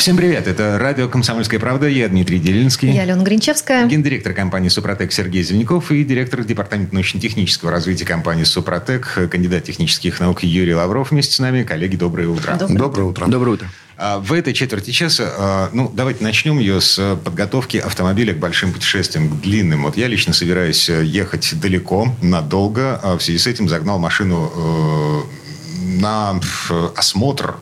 Всем привет, это радио «Комсомольская правда», я Дмитрий Делинский. Я Алена Гринчевская. Гендиректор компании «Супротек» Сергей Зеленяков и директор департамента научно-технического развития компании «Супротек», кандидат технических наук Юрий Лавров вместе с нами. Коллеги, доброе утро. Доброе, Доброе утро. Доброе утро. А, В этой четверти часа, а, ну, давайте начнем ее с подготовки автомобиля к большим путешествиям, к длинным. Вот я лично собираюсь э, ехать далеко, надолго. а В связи с этим загнал машину э, на э, осмотр.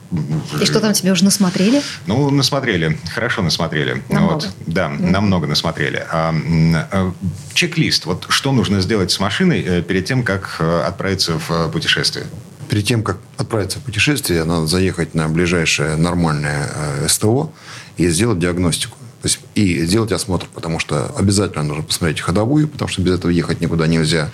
И что там тебе уже насмотрели? Ну, насмотрели. Хорошо насмотрели. Намного. Вот, да, намного насмотрели. А, э, чек-лист. Вот что нужно сделать с машиной э, перед тем, как отправиться в путешествие? Перед тем, как отправиться в путешествие, надо заехать на ближайшее нормальное СТО и сделать диагностику. То есть и сделать осмотр, потому что обязательно нужно посмотреть ходовую, потому что без этого ехать никуда нельзя.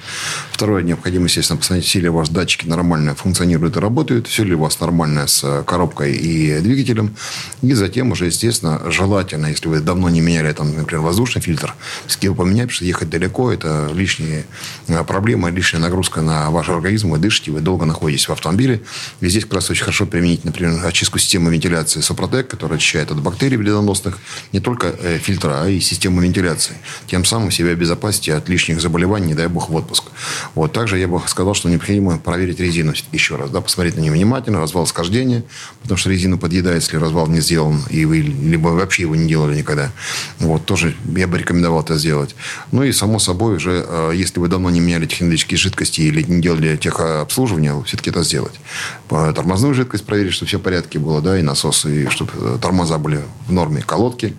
Второе, необходимо, естественно, посмотреть, все ли у вас датчики нормально функционируют и работают, все ли у вас нормально с коробкой и двигателем. И затем уже, естественно, желательно, если вы давно не меняли, там, например, воздушный фильтр, все его поменять, потому что ехать далеко, это лишняя э, проблема, лишняя нагрузка на ваш организм, вы дышите, вы долго находитесь в автомобиле. И здесь как раз очень хорошо применить, например, очистку системы вентиляции Сопротек, которая очищает от бактерий вредоносных не только э, фильтра, а и систему вентиляции. Тем самым себя обезопасите от лишних заболеваний, не дай бог, в отпуск. Вот. Также я бы сказал, что необходимо проверить резину еще раз. Да, посмотреть на нее внимательно, развал схождения, потому что резину подъедает, если развал не сделан, и вы либо вообще его не делали никогда. Вот. Тоже я бы рекомендовал это сделать. Ну и, само собой, уже, э, если вы давно не меняли технологические жидкости или не делали техобслуживание, все-таки это сделать. Тормозную жидкость проверить, чтобы все в порядке было, да, и насосы, и чтобы э, тормоза были в норме. Колодки.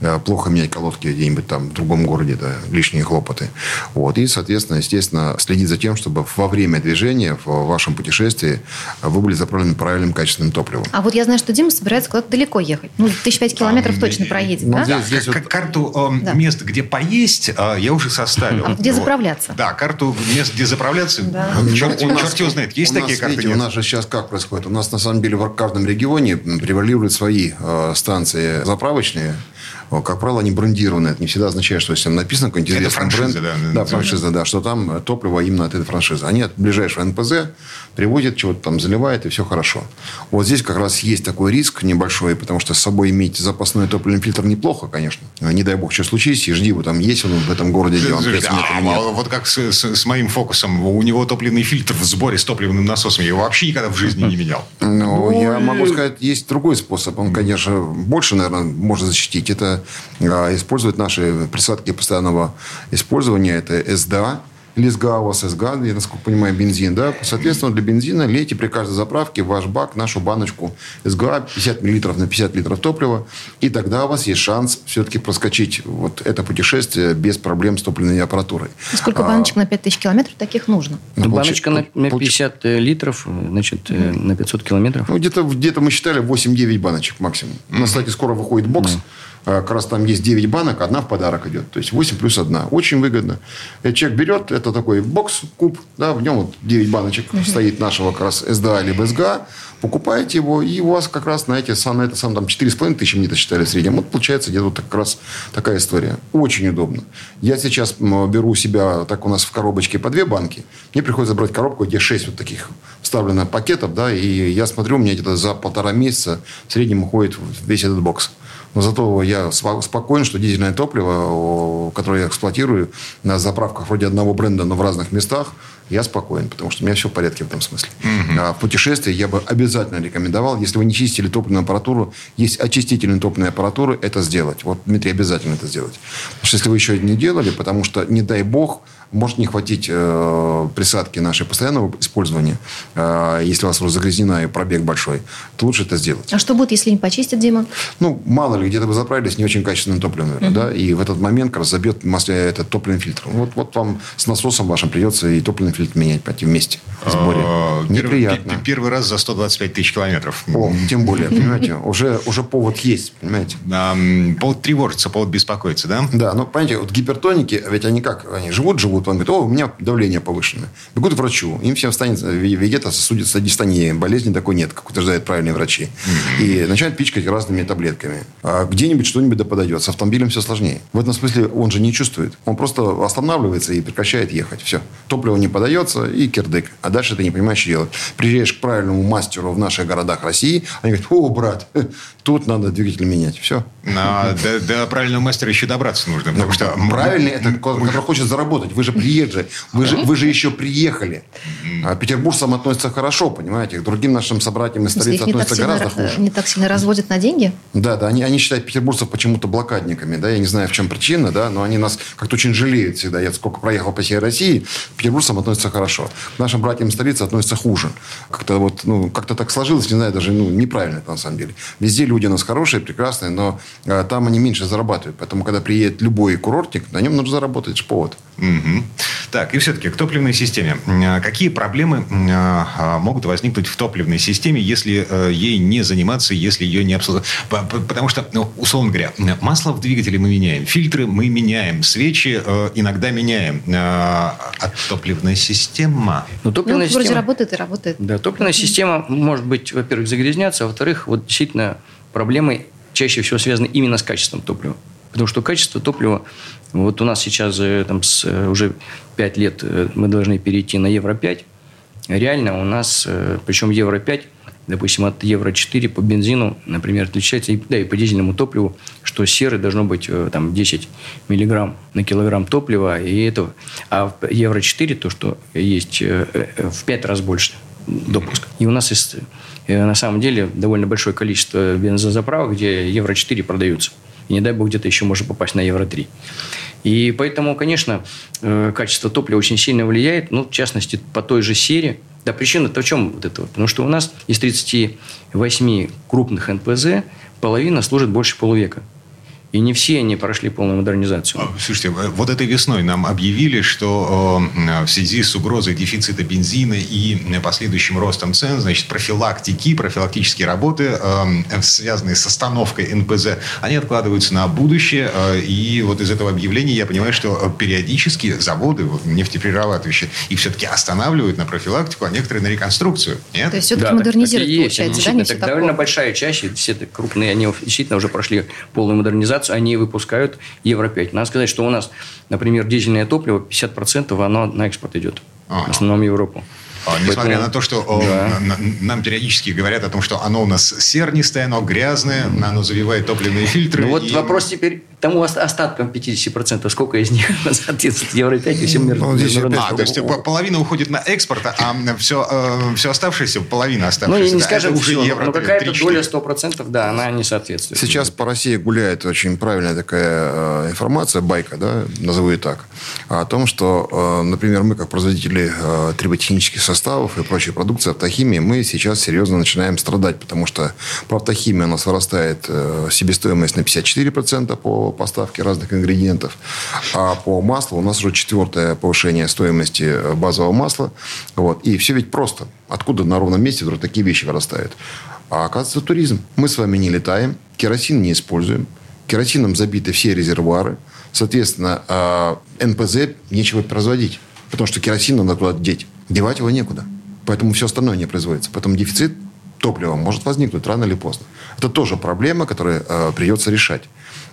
Э, Плохо менять колодки где-нибудь там в другом городе, да, лишние хлопоты. Вот. И, соответственно, естественно, следить за тем, чтобы во время движения, в вашем путешествии, вы были заправлены правильным качественным топливом. А вот я знаю, что Дима собирается куда-то далеко ехать. Ну, тысяч пять километров А, точно э, проедет, ну, да? здесь- здесь вот- Карту э, Да. мест, где поесть, э, я уже составил. А где Вот. заправляться? Да, карту мест, где заправляться. Да. Черт, У нас- черт его знает. Есть нас, такие карты? видите, у нас же сейчас как происходит? У нас, на самом деле, в каждом регионе превалируют свои э, станции заправочные. Как правило, они брендированные. Это не всегда означает, что если там написано какой-нибудь Это известный франшиза, бренд. да, да, франшиза, да, что там топливо именно от этой франшизы. Они от ближайшего НПЗ привозят, чего-то там заливают, и все хорошо. Вот здесь как раз есть такой риск небольшой, потому что с собой иметь запасной топливный фильтр неплохо, конечно. Не дай бог, что случись, и жди, вот там есть он в этом городе, где он Слушайте, 30 метров а, нет. вот как с, с- с моим фокусом, у него топливный фильтр в сборе с топливным насосом. Я его вообще никогда в жизни не менял. Ну, я могу сказать, есть другой способ. Он, конечно, больше, наверное, можно защитить. Это а, использовать наши присадки постоянного использования. Это СДА. СГА у вас СГА, я насколько понимаю, бензин, да? Соответственно, для бензина лейте при каждой заправке в ваш бак нашу баночку СГА 50 миллилитров на 50 литров топлива, и тогда у вас есть шанс все-таки проскочить вот это путешествие без проблем с топливной аппаратурой. Сколько баночек на 5000 километров таких нужно? Ну, Баночка на, на получи- 50 литров, э, значит, э, на 500 километров. Ну, где-то, где-то мы считали 8-9 баночек максимум. На сайте скоро выходит бокс. А, Как раз там есть 9 банок, одна в подарок идет. То есть 8 плюс 1. Очень выгодно. Э, Человек берет, это такой бокс, куб, да, в нем вот 9 баночек стоит нашего как раз СДА либо СГА. Покупаете его, и у вас как раз на, эти, на это сам там 4,5 тысячи мне это считали в среднем. Вот получается где-то вот как раз такая история. Очень удобно. Я сейчас беру у себя, так у нас в коробочке по две банки. Мне приходится брать коробку, где 6 вот таких вставлено пакетов, да, и я смотрю, у меня где-то за полтора месяца в среднем уходит весь этот бокс. Но зато я спо- спокоен, что дизельное топливо, которое я эксплуатирую на заправках вроде одного бренда, но в разных местах, я спокоен, потому что у меня все в порядке в этом смысле. А в путешествии я бы обязательно рекомендовал, если вы не чистили топливную аппаратуру, есть очистительные топливные аппаратуры, это сделать. Вот, Дмитрий, обязательно это сделать. Потому что если вы еще не делали, потому что, не дай бог, может не хватить э, присадки нашей постоянного использования, э, если у вас уже загрязнена и пробег большой, то лучше это сделать. А что будет, если не почистят, Дима? Ну, мало ли, где-то вы заправились не очень качественным топливом, наверное, да, и в этот момент как раз забьет масле этот топливный фильтр. Вот, вот вам с насосом вашим придется и топливный фильтр менять пойти вместе в сборе. А, Неприятно. Первый, раз за 125 тысяч километров. О, тем более, понимаете, уже, уже повод есть, понимаете. Повод тревожиться, повод беспокоиться, да? Да, ну, понимаете, вот гипертоники, ведь они как? Они живут, живут, он говорит, о, у меня давление повышенное. Бегут к врачу, им всем станет вегетососудистая дистония, болезни такой нет, как утверждают правильные врачи. И начинают пичкать разными таблетками. А где-нибудь что-нибудь да подойдет. С автомобилем все сложнее. В этом смысле он же не чувствует. Он просто останавливается и прекращает ехать. Все. Топливо не подается и кирдык. А дальше ты не понимаешь, что делать. Приезжаешь к правильному мастеру в наших городах России, они говорят, о, брат, тут надо двигатель менять. Все. Но до, до правильного мастера еще добраться нужно. Потому Ну, что Правильный, это который хочет заработать. Вы же приезжие. Вы же, вы же еще приехали. А петербуржцам относятся хорошо, понимаете. К другим нашим собратьям из столицы относятся сильно, гораздо хуже. не так сильно разводят на деньги? Да, да, они, они считают петербуржцев почему-то блокадниками, да, я не знаю, в чем причина, да, но они нас как-то очень жалеют всегда. Я сколько проехал по всей России, к петербуржцам относятся хорошо. К нашим братьям из столицы относятся хуже. Как-то вот, ну, как-то так сложилось, не знаю, даже, ну, неправильно это на самом деле. Везде люди у нас хорошие, прекрасные, но а, там они меньше зарабатывают. Поэтому, когда приедет любой курортник, на нем нужно заработать, это же повод. Мгм. Так, и все-таки к топливной системе. А, Какие проблемы а, а, могут возникнуть в топливной системе, если э, ей не заниматься, если ее не обслуживать? По- по- Потому что, ну, условно говоря, масло в двигателе мы меняем, фильтры мы меняем, свечи э, иногда меняем. А а топливная система... Ну, Ну, топливная вроде система... работает и работает. Да, топливная система может быть, во-первых, загрязняться, а во-вторых, вот действительно проблемы чаще всего связаны именно с качеством топлива. Потому что качество топлива, вот у нас сейчас э, там, с, э, уже 5 лет э, мы должны перейти на Евро-5. Реально у нас, причем Евро-5, допустим, от Евро-4 по бензину, например, отличается, да, и по дизельному топливу, что серы должно быть там 10 миллиграмм на килограмм топлива, и это, а в Евро-4 то, что есть в 5 раз больше допуск. И у нас есть на самом деле довольно большое количество бензозаправок, где Евро-4 продаются. И не дай бог где-то еще можно попасть на Евро-3. И поэтому, конечно, э, качество топлива очень сильно влияет, ну, в частности, по той же серии. Да, причина-то в чем вот это? Потому что у нас из 38 крупных НПЗ половина служит больше полувека. И не все они прошли полную модернизацию. А, Слушайте, э, вот этой весной нам объявили, что э, в связи с угрозой дефицита бензина и э, последующим ростом цен, значит, профилактики, профилактические работы, связанные с остановкой НПЗ, они откладываются на будущее. И вот из этого объявления я понимаю, что периодически заводы вот, нефтеперерабатывающие их все-таки останавливают на профилактику, а некоторые на реконструкцию. Нет? То есть все-таки Да, так- модернизируют, так есть. получается, да? Действительно, Не все так довольно большая часть, все крупные, они действительно уже прошли полную модернизацию, они выпускают Евро-5. Надо сказать, что у нас, например, дизельное топливо, 50% оно на экспорт идет. Ага. В основном в Европу. А, Несмотря Поэтому- на то, что Да. на- на- нам периодически говорят о том, что оно у нас сернистое, оно грязное, оно завивает топливные фильтры. Ну вот и- вопрос теперь тому ост- остаткам 50%, сколько из них соответствует Евро-5 и всем мир. Ну, здесь А, то есть по- половина уходит на экспорт, а все, все оставшееся, половина Ну, оставшаяся. не, не да, скажем уже все, евро но три- какая-то доля 100%, да, она не соответствует. Сейчас по России гуляет очень правильная такая э, информация, байка, да, назову ее так, о том, что, э, например, мы, как производители э, триботехнических составов и прочей продукции автохимии, мы сейчас серьезно начинаем страдать, потому что по автохимии у нас вырастает э, себестоимость на 54% по поставке разных ингредиентов, а по маслу у нас уже четвертое повышение стоимости э, базового масла. Вот. И все ведь просто. Откуда на ровном месте вдруг такие вещи вырастают? А оказывается, туризм. Мы с вами не летаем, керосин не используем, керосином забиты все резервуары. Соответственно, а, НПЗ нечего производить, потому что керосин надо куда-то деть. Девать его некуда. Поэтому все остальное не производится. Поэтому дефицит топлива может возникнуть рано или поздно. Это тоже проблема, которую э, придется решать.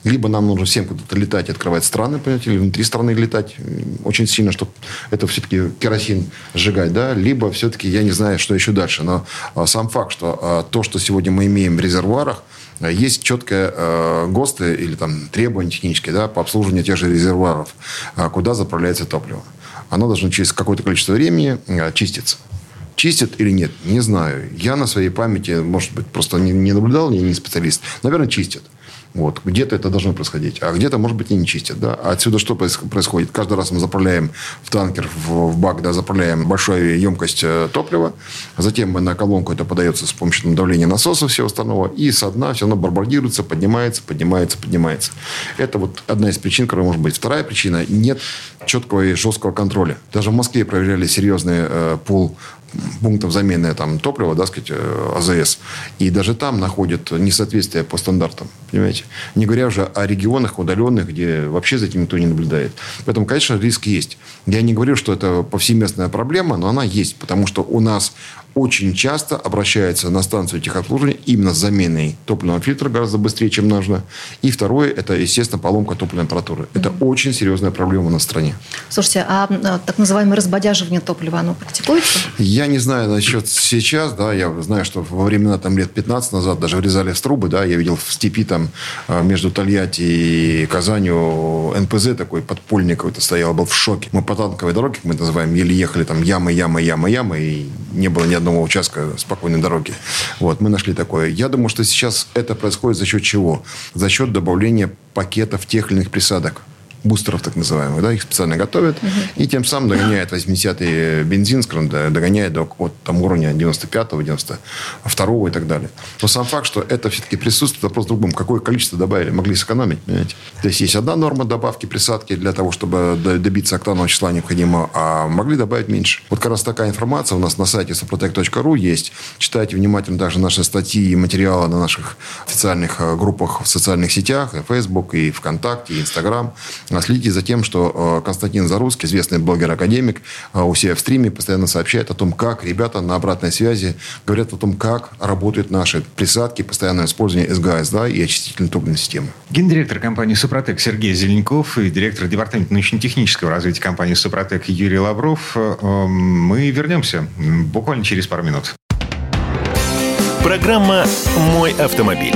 Либо нам нужно всем куда-то летать и открывать страны, понимаете, или внутри страны летать очень сильно, чтобы это все-таки керосин сжигать, да, либо все-таки, я не знаю, что еще дальше, но э, сам факт, что э, то, что сегодня мы имеем в резервуарах, есть четкое э, ГОСТы или там требования технические да, по обслуживанию тех же резервуаров, э, куда заправляется топливо. Оно должно через какое-то количество времени чиститься. Чистят или нет, не знаю. Я на своей памяти, может быть, просто не, не наблюдал, я не специалист. Наверное, чистят. Вот. Где-то это должно происходить, а где-то, может быть, и не чистят. Да? А отсюда что происходит? Каждый раз мы заправляем в танкер, в, в бак, да, заправляем большую емкость э, топлива, затем мы на колонку это подается с помощью давления насоса всего остального, и со дна все равно бомбардируется, поднимается, поднимается, поднимается. Это вот одна из причин, которая может быть. Вторая причина – нет четкого и жесткого контроля. Даже в Москве проверяли серьезный э, пул пунктов замены там, топлива, да, сказать, э, АЗС. И даже там находят несоответствие по стандартам. Понимаете? Не говоря уже о регионах удаленных, где вообще за этим никто не наблюдает. Поэтому, конечно, риск есть. Я не говорю, что это повсеместная проблема, но она есть. Потому что у нас очень часто обращаются на станцию техобслуживания именно с заменой топливного фильтра гораздо быстрее, чем нужно. И второе, это, естественно, поломка топливной аппаратуры. Это mm-hmm. очень серьезная проблема на стране. Слушайте, а, а так называемое разбодяживание топлива, оно практикуется? Я не знаю насчет сейчас, да, я знаю, что во времена там лет 15 назад даже врезали в трубы, да, я видел в степи там а, между Тольятти и Казанью НПЗ такой подпольник какой-то стоял, был в шоке. Мы по танковой дороге, как мы называем, еле ехали там ямы, ямы, ямы, ямы, и не было ни одного участка спокойной дороги. Вот, мы нашли такое. Я думаю, что сейчас это происходит за счет чего? За счет добавления пакетов тех или иных присадок бустеров так называемых, да, их специально готовят, угу. и тем самым догоняет 80-й бензин, скажем, догоняет до вот, там, уровня 95-го, 92-го и так далее. Но сам факт, что это все-таки присутствует, вопрос в другом. Какое количество добавили, могли сэкономить, понимаете? То есть, есть одна норма добавки, присадки для того, чтобы добиться октанового числа необходимого, а могли добавить меньше. Вот как раз такая информация у нас на сайте suprotec.ru есть. Читайте внимательно также наши статьи и материалы на наших официальных э, группах в социальных сетях, и Facebook, и ВКонтакте, и Инстаграм. Следите за тем, что э, Константин Зарусский, известный блогер-академик, э, у себя в стриме постоянно сообщает о том, как ребята на обратной связи говорят о том, как работают наши присадки, постоянное использование СГАС да, и очистительной топливной системы. Гендиректор компании «Супротек» Сергей Зеленков и директор департамента научно-технического развития компании «Супротек» Юрий Лавров. Э, мы вернемся буквально через пару минут. Программа «Мой автомобиль».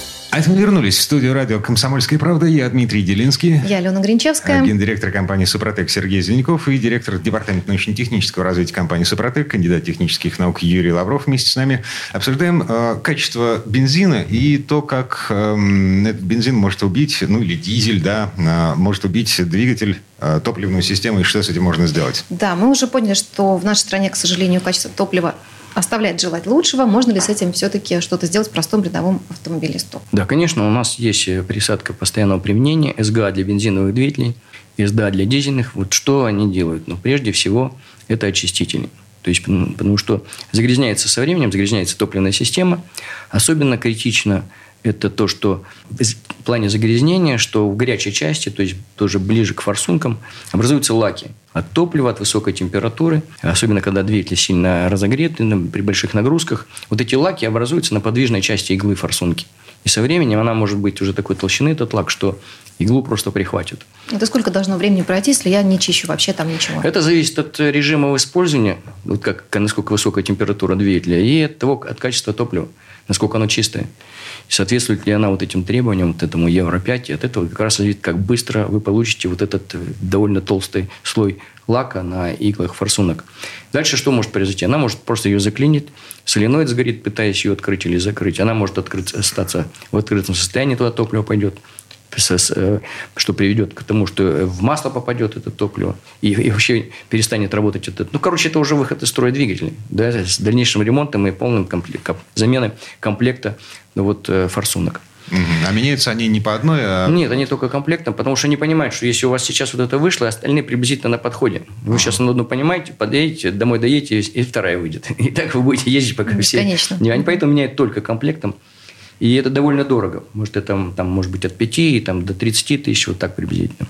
А это мы вернулись в студию радио «Комсомольская правда». Я Дмитрий Делинский. Я Алена Гринчевская. Гендиректор компании «Супротек» Сергей Зеленков и директор департамента научно-технического развития компании «Супротек», кандидат технических наук Юрий Лавров вместе с нами. Обсуждаем э, качество бензина и то, как э, этот бензин может убить, ну или дизель, да, э, может убить двигатель э, топливную систему и что с этим можно сделать. Да, мы уже поняли, что в нашей стране, к сожалению, качество топлива оставляет желать лучшего. Можно ли с этим все-таки что-то сделать простому рядовому автомобилисту? Да, конечно, у нас есть э, присадка постоянного применения, СГА для бензиновых двигателей, СДА для дизельных. Вот что они делают? Ну, прежде всего, это очистители. То есть, потому что загрязняется со временем, загрязняется топливная система. Особенно критично это то, что в плане загрязнения, что в горячей части, то есть тоже ближе к форсункам, образуются лаки от топлива, от высокой температуры, особенно когда двигатель сильно разогрет при больших нагрузках. Вот эти лаки образуются на подвижной части иглы форсунки. И со временем она может быть уже такой толщины, этот лак, что иглу просто прихватит. Это сколько должно времени пройти, если я не чищу вообще там ничего? Это зависит от режима использования, вот как, насколько высокая температура двигателя, и от того, от качества топлива, насколько оно чистое соответствует ли она вот этим требованиям, вот этому Евро-5, и от этого как раз зависит, как быстро вы получите вот этот э, довольно толстый слой лака на иглах форсунок. Дальше что может произойти? Она может просто ее заклинить, соленоид сгорит, пытаясь ее открыть или закрыть. Она может открыть, остаться в открытом состоянии, туда топливо пойдет. Э, что приведет к тому, что в масло попадет это топливо и, и вообще перестанет работать этот. Ну, короче, это уже выход из строя двигателей. Да, с дальнейшим ремонтом и полным комплект, заменой комплекта ну, вот, э, форсунок. А меняются они не по одной, а... Нет, они только комплектом, потому что они понимают, что если у вас сейчас вот это вышло, остальные приблизительно на подходе. Вы сейчас на одну понимаете, подъедете, домой доедете, и вторая выйдет. И так вы будете ездить, пока все... Конечно. Они поэтому меняют только комплектом. И это довольно дорого. Может, это там, может быть от 5 там, до 30 тысяч, вот так приблизительно.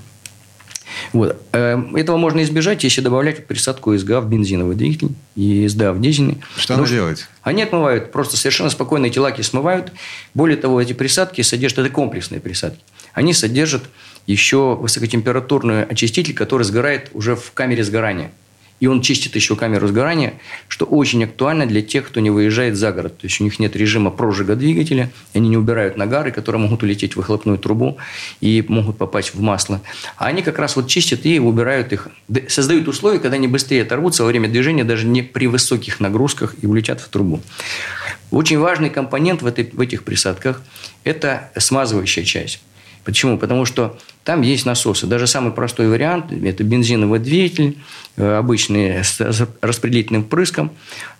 Вот. Эм, этого можно избежать, если добавлять присадку СГА в бензиновый двигатель и СДА в дизельный. Что она делает? Они отмывают, просто совершенно спокойно эти лаки смывают. Более того, эти присадки содержат, это комплексные присадки, они содержат еще высокотемпературный очиститель, который сгорает уже в камере сгорания. И он чистит еще камеру сгорания, что очень актуально для тех, кто не выезжает за город. То есть у них нет режима прожига двигателя, они не убирают нагары, которые могут улететь в выхлопную трубу и могут попасть в масло. А они как раз вот чистят и убирают их, создают условия, когда они быстрее оторвутся во время движения даже не при высоких нагрузках и улетят в трубу. Очень важный компонент в, этой, в этих присадках – это смазывающая часть. Почему? Потому что там есть насосы. Даже самый простой вариант – это бензиновый двигатель, э, обычный с распределительным прыском.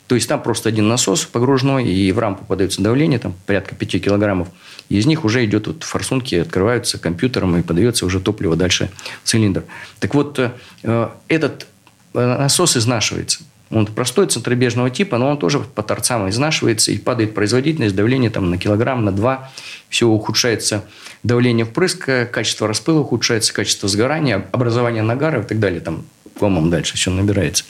То есть там просто один насос погружной, и в рампу подается давление, там порядка 5 килограммов. И из них уже идет вот форсунки, открываются компьютером, и подается уже топливо дальше в цилиндр. Так вот, э, этот э, насос изнашивается. Он простой, центробежного типа, но он тоже по торцам изнашивается и падает производительность, давление там на килограмм, на два. Все ухудшается давление впрыска, качество распыла ухудшается, качество сгорания, образование нагара и так далее. Там комом дальше все набирается.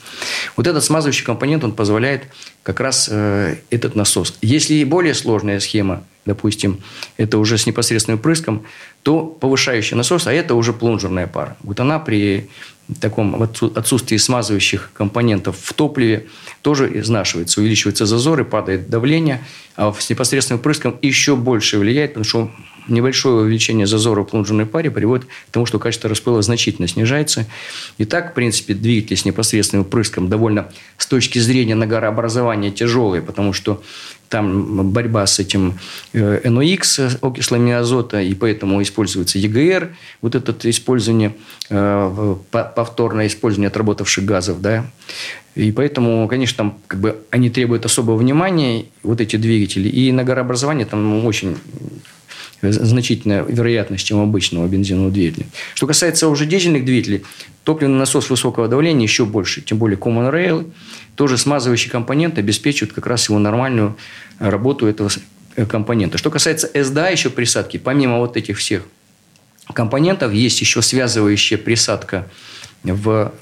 Вот этот смазывающий компонент, он позволяет как раз э, этот насос. Если более сложная схема, допустим, это уже с непосредственным прыском, то повышающий насос, а это уже плунжерная пара. Вот она при таком отсутствии смазывающих компонентов в топливе тоже изнашивается, увеличивается зазор и падает давление, а с непосредственным прыском еще больше влияет, потому что небольшое увеличение зазора в плунжерной паре приводит к тому, что качество распыла значительно снижается. И так, в принципе, двигатель с непосредственным прыском довольно с точки зрения нагорообразования тяжелый, потому что там борьба с этим NOx, э, окислами азота, и поэтому используется ЕГР, вот это использование, э, повторное использование отработавших газов, да, и поэтому, конечно, там как бы они требуют особого внимания, вот эти двигатели, и нагорообразование там очень значительная вероятность, чем обычного бензинового двигателя. Что касается уже дизельных двигателей, топливный насос высокого давления еще больше, тем более Common Rail, тоже смазывающий компонент обеспечивает как раз его нормальную работу этого компонента. Что касается СДА еще присадки, помимо вот этих всех компонентов, есть еще связывающая присадка в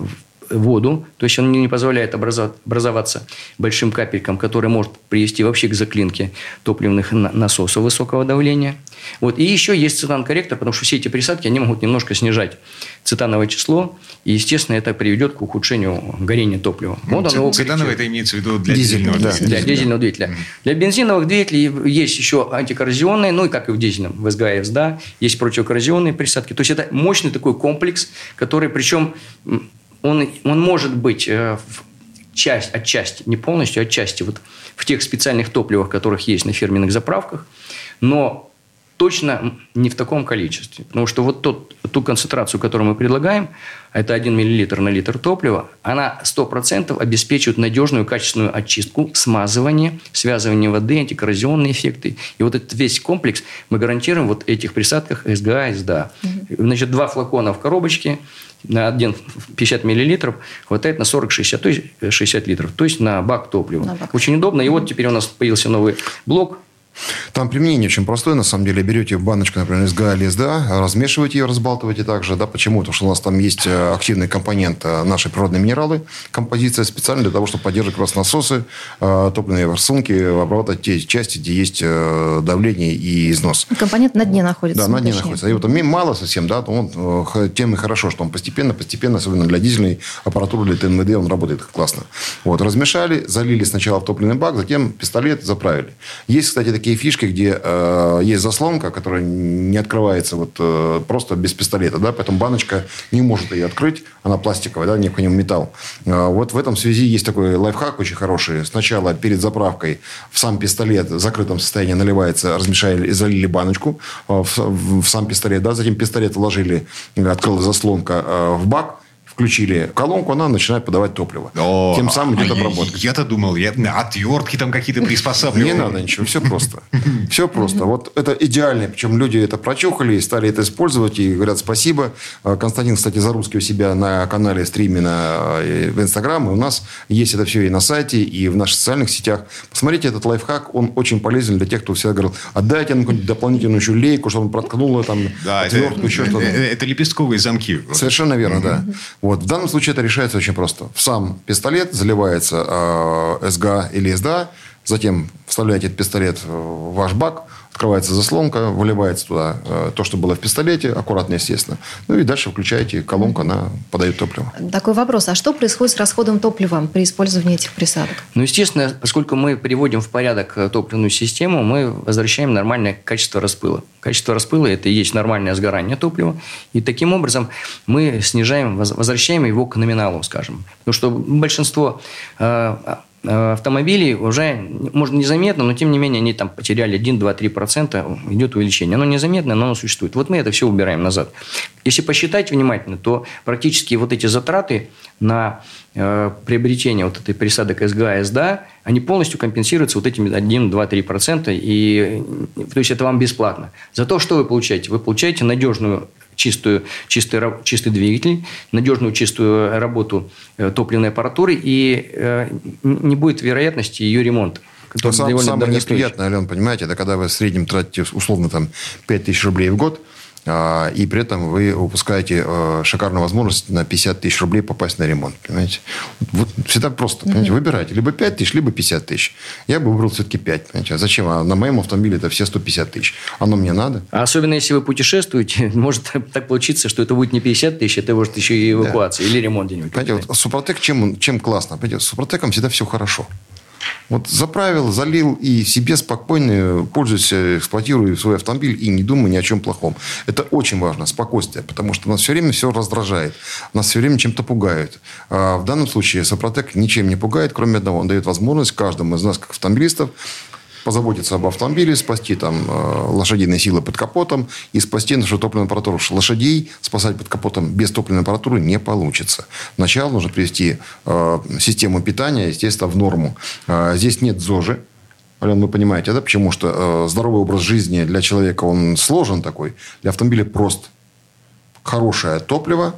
воду, то есть он не позволяет образоваться большим капелькам, который может привести вообще к заклинке топливных насосов высокого давления. Вот. И еще есть цитан-корректор, потому что все эти присадки, они могут немножко снижать цитановое число, и, естественно, это приведет к ухудшению горения топлива. Вот Цит, оно цитановое это имеется в виду для дизельного, да, двигателя. Для дизельного двигателя. Для бензиновых двигателей есть еще антикоррозионные, ну и как и в дизельном, в СГА и СДА, есть противокоррозионные присадки. То есть это мощный такой комплекс, который, причем он, он может быть э, часть, отчасти, не полностью, отчасти вот в тех специальных топливах, которых есть на фирменных заправках, но точно не в таком количестве. Потому что вот тот, ту концентрацию, которую мы предлагаем, это 1 мл на литр топлива, она 100% обеспечивает надежную качественную очистку, смазывание, связывание воды, антикоррозионные эффекты. И вот этот весь комплекс мы гарантируем вот этих присадках СГА СДА. Угу. Значит, два флакона в коробочке – на один 50 миллилитров хватает на 40-60, то есть 60 литров, то есть на бак топлива. На бак. Очень удобно. И вот теперь у нас появился новый блок там применение очень простое, на самом деле. Берете баночку, например, из ГА или СДА, размешиваете ее, разбалтываете также. Да, почему? Потому что у нас там есть э, активный компонент э, наши природные минералы, композиция специально для того, чтобы поддерживать как раз насосы, э, топливные форсунки, обрабатывать те части, где есть давление и износ. Компонент на дне находится. Да, на дне находится. И вот он мало совсем, да, то он тем и хорошо, что он постепенно, постепенно, особенно для дизельной аппаратуры, для ТНВД, он работает классно. Вот, размешали, залили сначала в топливный бак, затем пистолет заправили. Есть, кстати, такие фишки, где э, есть заслонка, которая не открывается вот э, просто без пистолета, да, поэтому баночка не может ее открыть, она пластиковая, да, необходим металл. Э, вот в этом связи есть такой лайфхак очень хороший. Сначала перед заправкой в сам пистолет в закрытом состоянии наливается, размешали, залили баночку э, в, в, сам пистолет, да, затем пистолет вложили, открылась заслонка э, в бак, включили колонку, она начинает подавать топливо. О, Тем самым идет а обработка. Я-то думал, я отвертки там какие-то приспосабливали. Не надо ничего, все просто. Все просто. Вот это идеально. Причем люди это прочухали и стали это использовать. И говорят спасибо. А, Константин, кстати, Зарусский у себя на канале стриме на, э, в Инстаграм. И у нас есть это все и на сайте, и в наших социальных сетях. Посмотрите этот лайфхак. Он очень полезен для тех, кто всегда говорил, отдайте нам какую-нибудь дополнительную еще лейку, чтобы он проткнуло там да, отвертку, это, еще что-то. Это, это лепестковые замки. Совершенно верно, да. Вот. В данном случае это решается очень просто. В сам пистолет заливается э, СГА или СДА, затем вставляете этот пистолет в ваш бак, открывается заслонка, выливается туда э, то, что было в пистолете, аккуратно, естественно. Ну и дальше включаете колонку, она подает топливо. Такой вопрос. А что происходит с расходом топлива при использовании этих присадок? Ну, естественно, поскольку мы приводим в порядок э, топливную систему, мы возвращаем нормальное качество распыла. Качество распыла – это и есть нормальное сгорание топлива. И таким образом мы снижаем, возвращаем его к номиналу, скажем. Потому что большинство э, Э, автомобилей уже, может, незаметно, но тем не менее они там потеряли 1, 2, 3 процента, идет увеличение. Оно незаметно, но оно существует. Вот мы это все убираем назад. Если посчитать внимательно, то практически вот эти затраты на э, приобретение вот этой присадок СГА, СДА, они полностью компенсируются вот этими 1, 2, 3 процента. И, то есть это вам бесплатно. За то, что вы получаете? Вы получаете надежную чистую, чистый, чистый двигатель, надежную чистую работу э, топливной аппаратуры, и э, не будет вероятности ее ремонта. Сам, самое неприятное, Ален, понимаете, это когда вы в среднем тратите условно там 5 тысяч рублей в год, и при этом вы упускаете э, шикарную возможность на 50 тысяч рублей попасть на ремонт. Понимаете? Вот всегда просто. Понимаете? Выбирайте. Либо 5 тысяч, либо 50 тысяч. Я бы выбрал все-таки 5. Понимаете? А зачем? А на моем автомобиле это все 150 тысяч. Оно мне надо. А особенно, если вы путешествуете, может так получиться, что это будет не 50 тысяч, это может еще и эвакуация да. или ремонт где-нибудь. Понимаете, вот Супротек чем, чем классно? Понимаете, с Супротеком всегда все хорошо. Вот заправил, залил и себе спокойно пользуйся, эксплуатируй свой автомобиль и не думай ни о чем плохом. Это очень важно, спокойствие, потому что нас все время все раздражает. Нас все время чем-то пугают. А в данном случае Сопротек ничем не пугает, кроме одного. Он дает возможность каждому из нас, как автомобилистов, позаботиться об автомобиле, спасти там э, лошадиные силы под капотом и спасти нашу топливную аппаратуру. Лошадей спасать под капотом без топливной аппаратуры не получится. Сначала нужно привести э, систему питания, естественно, в норму. Э, здесь нет ЗОЖи, Ален, вы понимаете, да? Почему? Что э, здоровый образ жизни для человека, он сложен такой. Для автомобиля прост. Хорошее топливо,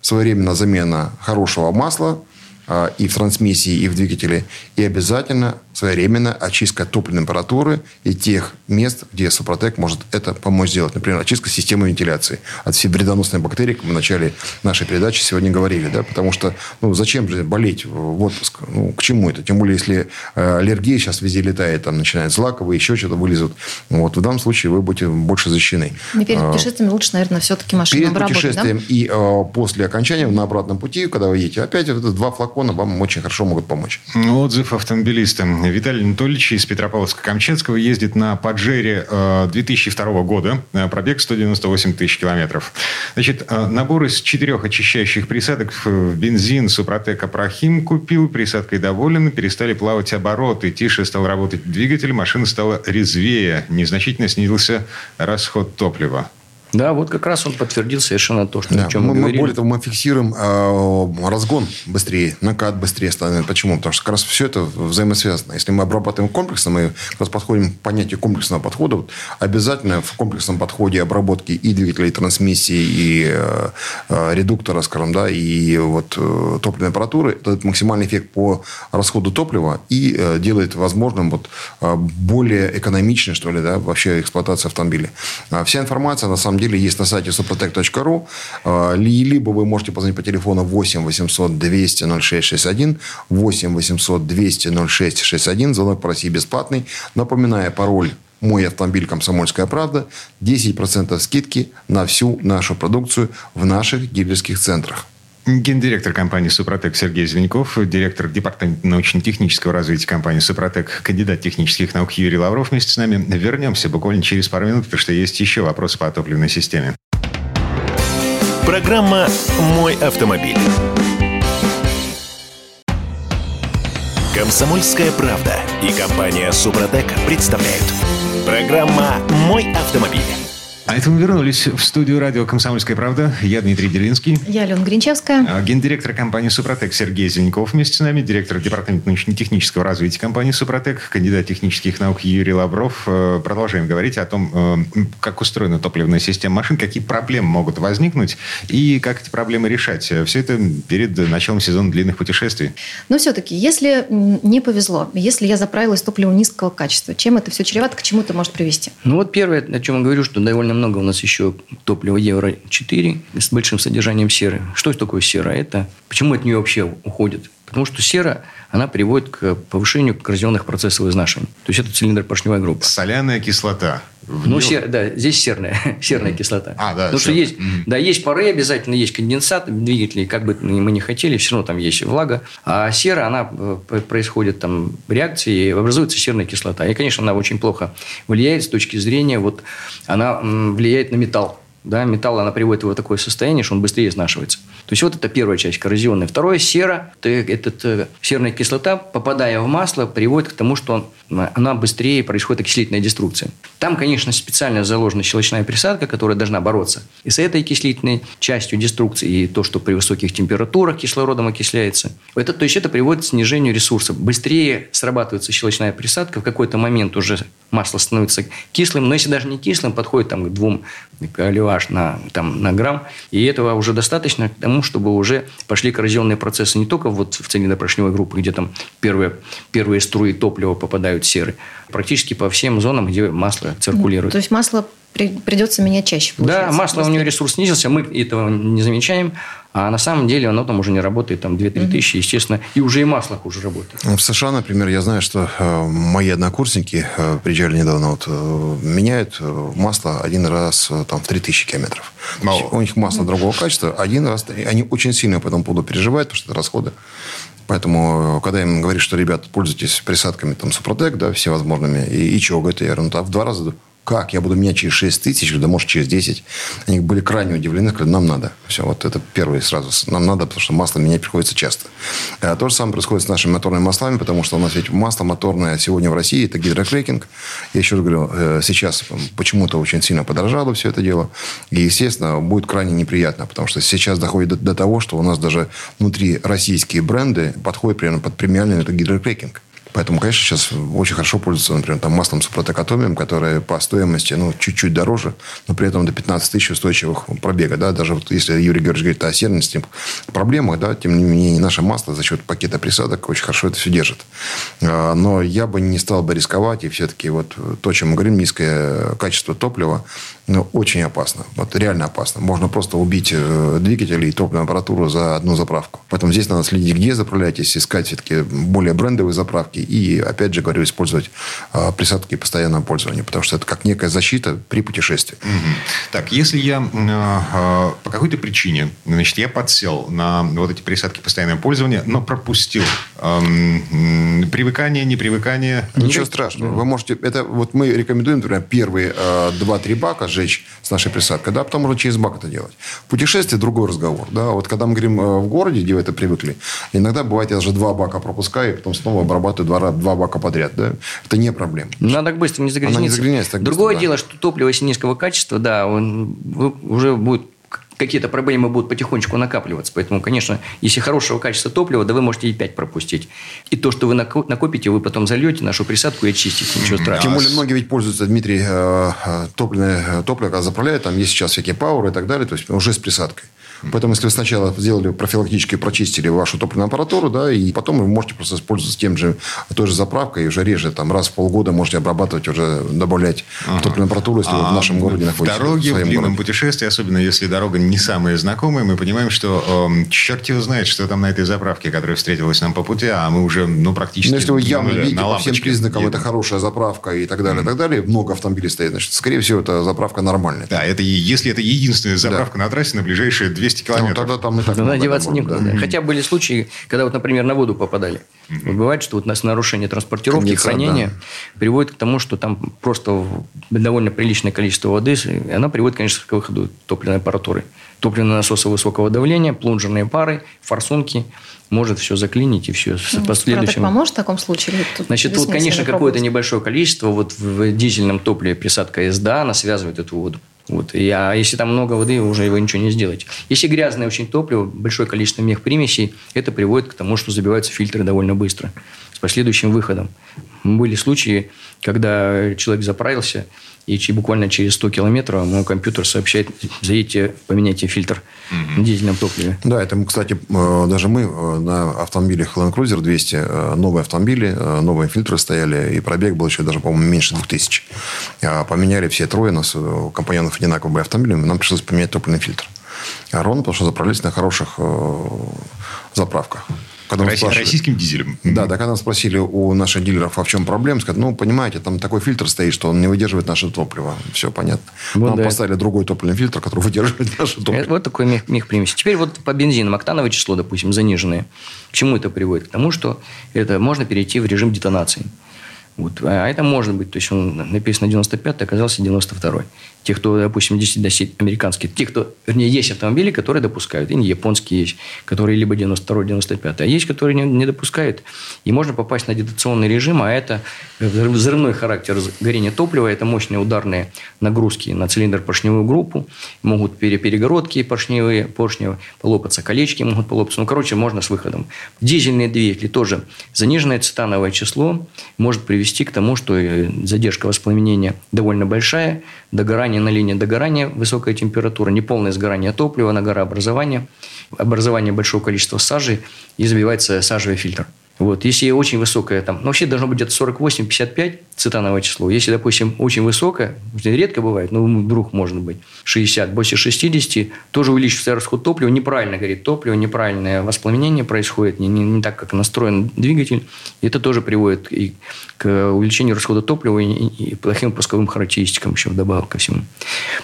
своевременная замена хорошего масла э, и в трансмиссии, и в двигателе. И обязательно своевременная очистка топливной аппаратуры и тех мест, где Супротек может это помочь сделать. Например, очистка системы вентиляции от всех вредоносных бактерий, как мы в начале нашей передачи сегодня говорили. Да? Потому что ну, зачем же болеть в отпуск? Ну, к чему это? Тем более, если э, аллергия сейчас везде летает, там начинается злаковые, еще что-то вылезут. Вот, в данном случае вы будете больше защищены. Но перед а, путешествием лучше, наверное, все-таки машину Перед путешествием да? и э, после окончания на обратном пути, когда вы едете, опять вот два флакона вам очень хорошо могут помочь. Отзыв автомобилиста. Виталий Анатольевич из Петропавловска-Камчатского ездит на Паджере 2002 э, года. Э, пробег 198 тысяч километров. Значит, э, набор из четырех очищающих присадок в бензин Супротек Апрахим купил. Присадкой доволен. Перестали плавать обороты. Тише стал работать двигатель. Машина стала резвее. Незначительно снизился расход топлива. Да, вот как раз он подтвердил совершенно то, что да, о чем мы, мы говорили. Более того, мы фиксируем э, разгон быстрее, накат быстрее становится. Почему? Потому что как раз все это взаимосвязано. Если мы обрабатываем комплексно, мы как раз подходим к понятию комплексного подхода. Вот обязательно в комплексном подходе обработки и двигателя, и трансмиссии, и э, э, редуктора, скажем, да, и вот э, топливной аппаратуры, это дает максимальный эффект по расходу топлива и э, делает возможным вот, э, более экономичной, что ли, да, вообще эксплуатация автомобиля. А вся информация, на самом деле, деле есть на сайте suprotec.ru. А, либо вы можете позвонить по телефону 8 800 200 0661, 8 800 200 0661. Звонок по России бесплатный. Напоминаю, пароль «Мой автомобиль. Комсомольская правда». 10% скидки на всю нашу продукцию в наших дилерских центрах. Гендиректор компании «Супротек» Сергей Звеньков, директор департамента научно-технического развития компании «Супротек», кандидат технических наук Юрий Лавров вместе с нами. Вернемся буквально через пару минут, потому что есть еще вопросы по топливной системе. Программа «Мой автомобиль». Комсомольская правда и компания «Супротек» представляют. Программа «Мой автомобиль». А это мы вернулись в студию радио «Комсомольская правда». Я Дмитрий Делинский. Я Алена Гринчевская. А, гендиректор компании «Супротек» Сергей Зеленков вместе с нами. Директор департамента научно-технического развития компании «Супротек». Кандидат технических наук Юрий Лавров. Э, продолжаем говорить о том, э, как устроена топливная система машин, какие проблемы могут возникнуть и как эти проблемы решать. Все это перед началом сезона длинных путешествий. Но все-таки, если не повезло, если я заправилась топливом низкого качества, чем это все чревато, к чему это может привести? Ну вот первое, о чем я говорю, что довольно много у нас еще топлива Евро-4 с большим содержанием серы. Что такое сера? Это почему от нее вообще уходят Потому что сера, она приводит к повышению коррозионных процессов изнашивания. То есть это цилиндр-поршневая группа. Соляная кислота. В ну, сер, да, здесь серная, серная кислота. А, да, Потому что есть, mm-hmm. да, есть пары обязательно, есть конденсат двигателей, как бы мы не хотели, все равно там есть влага. А сера, она э, происходит там реакции, образуется серная кислота. И, конечно, она очень плохо влияет с точки зрения, вот, она влияет на металл да, металл, она приводит его в такое состояние, что он быстрее изнашивается. То есть, вот это первая часть коррозионная. Второе, сера, это серная кислота, попадая в масло, приводит к тому, что она быстрее происходит окислительная деструкция. Там, конечно, специально заложена щелочная присадка, которая должна бороться и с этой окислительной частью деструкции, и то, что при высоких температурах кислородом окисляется. Это, то есть, это приводит к снижению ресурса. Быстрее срабатывается щелочная присадка, в какой-то момент уже масло становится кислым, но если даже не кислым, подходит там, к двум ливаж на, там, на грамм, и этого уже достаточно к тому, чтобы уже пошли коррозионные процессы не только вот в цилиндропоршневой группе, где там первые, первые струи топлива попадают серы, практически по всем зонам, где масло циркулирует. То есть масло придется менять чаще. Да, масло у него ресурс снизился, мы этого не замечаем, а на самом деле оно там уже не работает, там 2-3 угу. тысячи, естественно, и уже и масло хуже работает. В США, например, я знаю, что э, мои однокурсники э, приезжали недавно, вот, э, меняют масло один раз там, в 3000 километров. Мало. У них масло другого качества, один раз, они очень сильно по этому поводу переживают, потому что это расходы. Поэтому, когда им говоришь, что, ребята, пользуйтесь присадками там, Супротек, да, всевозможными, и, и чего, говорит, я говорю, ну, так в два раза как я буду менять через 6 тысяч, да может через 10. Они были крайне удивлены, сказали, нам надо. Все, вот это первый сразу. Нам надо, потому что масло менять приходится часто. А то же самое происходит с нашими моторными маслами, потому что у нас ведь масло моторное сегодня в России, это гидрокрекинг. Я еще раз говорю, э, сейчас почему-то очень сильно подорожало все это дело. И, естественно, будет крайне неприятно, потому что сейчас доходит до, до того, что у нас даже внутри российские бренды подходят примерно под премиальный это гидрокрекинг. Поэтому, конечно, сейчас очень хорошо пользуются, например, там, маслом супротекатомием, которое по стоимости ну, чуть-чуть дороже, но при этом до 15 тысяч устойчивых пробега. Да? Даже вот если Юрий Георгиевич говорит о серности проблемах, да, тем не менее, наше масло за счет пакета присадок очень хорошо это все держит. А, но я бы не стал бы рисковать, и все-таки вот то, чем мы говорим, низкое качество топлива, ну, очень опасно. Вот реально опасно. Можно просто убить э, двигатель и топливную аппаратуру за одну заправку. Поэтому здесь надо следить, где заправляетесь, искать все-таки более брендовые заправки и, опять же говорю, использовать э, присадки постоянного пользования, потому что это как некая защита при путешествии. Угу. Так, если я э, по какой-то причине, значит, я подсел на вот эти присадки постоянного пользования, но пропустил э, привыкание, непривыкание. Ничего страшного. Вы можете, это вот мы рекомендуем, например, первые э, 2-3 бака сжечь с нашей присадкой, да, потом можно через бак это делать. В путешествии другой разговор, да, вот когда мы говорим э, в городе, где вы это привыкли, иногда бывает, я даже два бака пропускаю, и потом снова обрабатываю два, два бака подряд, да, это не проблема. Надо быстро не загрязниться. Она не загрязняется так Другое быстро, дело, да. что топливо, если низкого качества, да, он уже будет какие-то проблемы будут потихонечку накапливаться. Поэтому, конечно, если хорошего качества топлива, да вы можете и 5 пропустить. И то, что вы накопите, вы потом зальете нашу присадку и очистите. Ничего страшного. Тем более, многие ведь пользуются, Дмитрий, э, э, топливное топливо, когда заправляют, там есть сейчас всякие пауэры и так далее, то есть уже с присадкой. Поэтому, если вы сначала сделали профилактически, прочистили вашу топливную аппаратуру, да, и потом вы можете просто использоваться тем же, той же заправкой, и уже реже, там, раз в полгода можете обрабатывать, уже добавлять ага. топливную аппаратуру, если а вы в нашем городе находитесь. В дороге, в, в длинном городе. путешествии, особенно если дорога не самая знакомая, мы понимаем, что э, черт его знает, что там на этой заправке, которая встретилась нам по пути, а мы уже, ну, практически... Но если вы явно видите по всем признакам, едем. это хорошая заправка и так далее, mm. и так далее, много автомобилей стоит, значит, скорее всего, это заправка нормальная. Да, это если это единственная заправка да. на трассе на ближайшие 200 километров. Ну, тогда там и так Туда деваться некуда. Да. Хотя были случаи, когда вот, например, на воду попадали. Вот бывает, что вот у нас нарушение транспортировки, Кондица, хранения да. приводит к тому, что там просто довольно приличное количество воды, и она приводит, конечно, к выходу топливной аппаратуры. Топливные насосы высокого давления, плунжерные пары, форсунки. Может все заклинить и все с ну, последующим... поможет в таком случае? Тут Значит, вот, конечно, какое-то небольшое количество вот в дизельном топливе присадка СДА, она связывает эту воду. Вот. И, а если там много воды, уже его ничего не сделать. Если грязное очень топливо, большое количество мех-примесей, это приводит к тому, что забиваются фильтры довольно быстро с последующим выходом. Были случаи, когда человек заправился, и буквально через 100 километров мой компьютер сообщает, заедьте, поменяйте фильтр угу. на дизельном топливе. Да, это, кстати, э, даже мы э, на автомобилях Land Cruiser 200, э, новые автомобили, новые фильтры стояли, и пробег был еще даже, по-моему, меньше 2000. А поменяли все трое, нас компаньонов одинаково были автомобили, нам пришлось поменять топливный фильтр. А ровно потому что заправлялись на хороших заправках. Когда Росси- спрашивали, российским дизелем. Да, так когда спросили у наших дилеров, а в чем проблема, сказали, ну, понимаете, там такой фильтр стоит, что он не выдерживает наше топливо. Все понятно. Вот Нам да. поставили другой топливный фильтр, который выдерживает наше топливо. Это вот такой мех, мех примеси. Теперь вот по бензинам октановое число, допустим, заниженное. К чему это приводит? К тому, что это можно перейти в режим детонации. Вот. А это может быть. То есть, он написано 95 оказался 92 те, кто, допустим, действительно американские, те, кто, вернее, есть автомобили, которые допускают, и японские есть, которые либо 92-95, а есть, которые не, не допускают. И можно попасть на детонационный режим, а это взрывной характер горения топлива, это мощные ударные нагрузки на цилиндр поршневую группу, могут перегородки поршневые, поршни полопаться, колечки могут полопаться. Ну, короче, можно с выходом. Дизельные двигатели тоже заниженное цитановое число может привести к тому, что э, задержка воспламенения довольно большая, догорание на линии догорания, высокая температура, неполное сгорание топлива, нагорообразование, образование большого количества сажи и забивается сажевый фильтр. Вот. Если очень высокое, там, ну, вообще должно быть где-то 48-55 цитановое число. Если, допустим, очень высокое, редко бывает, но вдруг может быть 60, больше 60, тоже увеличивается расход топлива, неправильно горит топливо, неправильное воспламенение происходит, не, не, не так, как настроен двигатель. И это тоже приводит и к увеличению расхода топлива и, и плохим пусковым характеристикам еще вдобавок ко всему.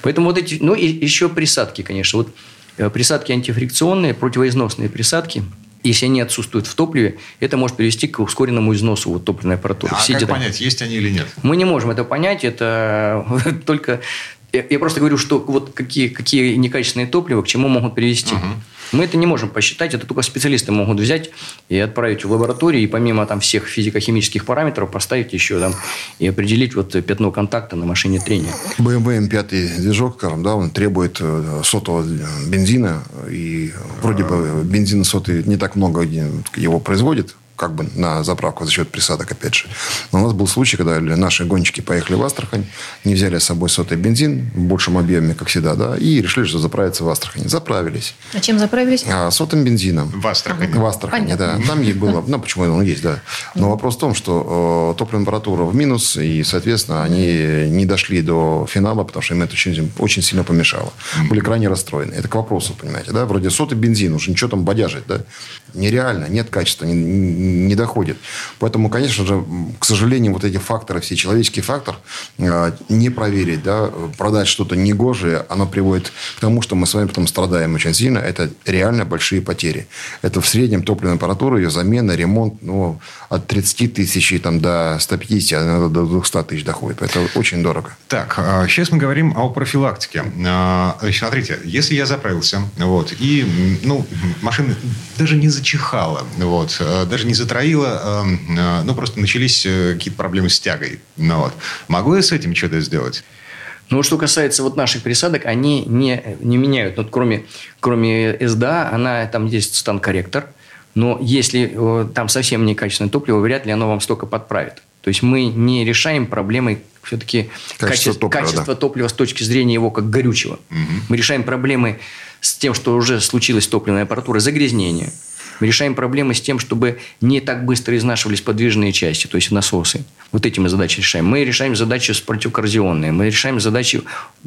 Поэтому вот эти, ну и еще присадки, конечно. Вот э, присадки антифрикционные, противоизносные присадки – если они отсутствуют в топливе, это может привести к ускоренному износу вот, топливной аппаратуры. А Все как детали. понять, есть они или нет? Мы не можем это понять. Это только... Я просто говорю, что вот какие, какие некачественные топлива к чему могут привести. Угу. Мы это не можем посчитать, это только специалисты могут взять и отправить в лабораторию, и помимо там всех физико-химических параметров поставить еще там и определить вот пятно контакта на машине трения. BMW M5 движок, скажем, да, он требует э, сотого бензина, и вроде бы бензина сотый не так много его производит, как бы на заправку за счет присадок, опять же. Но у нас был случай, когда наши гонщики поехали в Астрахань, не взяли с собой сотый бензин в большем объеме, как всегда, да, и решили, что заправиться в Астрахани. Заправились. А чем заправились? А, сотым бензином. В Астрахани. В Астрахани, Понятно. да. Там ей было, ну, почему он есть, да. Но вопрос в том, что э, топливная температура в минус, и, соответственно, они не дошли до финала, потому что им это очень, очень сильно помешало. Были крайне расстроены. Это к вопросу, понимаете, да. Вроде сотый бензин, уже ничего там бодяжить, да. Нереально, нет качества, не, не доходит. Поэтому, конечно же, к сожалению, вот эти факторы, все человеческий фактор, э, не проверить, да, продать что-то негожее, оно приводит к тому, что мы с вами потом страдаем очень сильно. Это реально большие потери. Это в среднем топливная аппаратура, ее замена, ремонт, ну, от 30 тысяч там, до 150, а до 200 тысяч доходит. Это очень дорого. Так, сейчас а, мы говорим о профилактике. А, смотрите, если я заправился, вот, и, ну, машина даже не зачихала, вот, даже не затроила говорила, эм, э, ну, просто начались э, какие-то проблемы с тягой. Ну, вот. Могу я с этим что-то сделать? Ну, что касается вот наших присадок, они не, не меняют. Вот кроме, кроме СДА, она, там есть стан-корректор. Но если э, там совсем некачественное топливо, вряд ли оно вам столько подправит. То есть мы не решаем проблемы все-таки качество, качество, топлива, качество да. топлива с точки зрения его как горючего. Угу. Мы решаем проблемы с тем, что уже случилась топливная аппаратура, загрязнение – мы решаем проблемы с тем, чтобы не так быстро изнашивались подвижные части, то есть насосы. Вот эти мы задачи решаем. Мы решаем задачи противокоррозионные. Мы решаем задачи,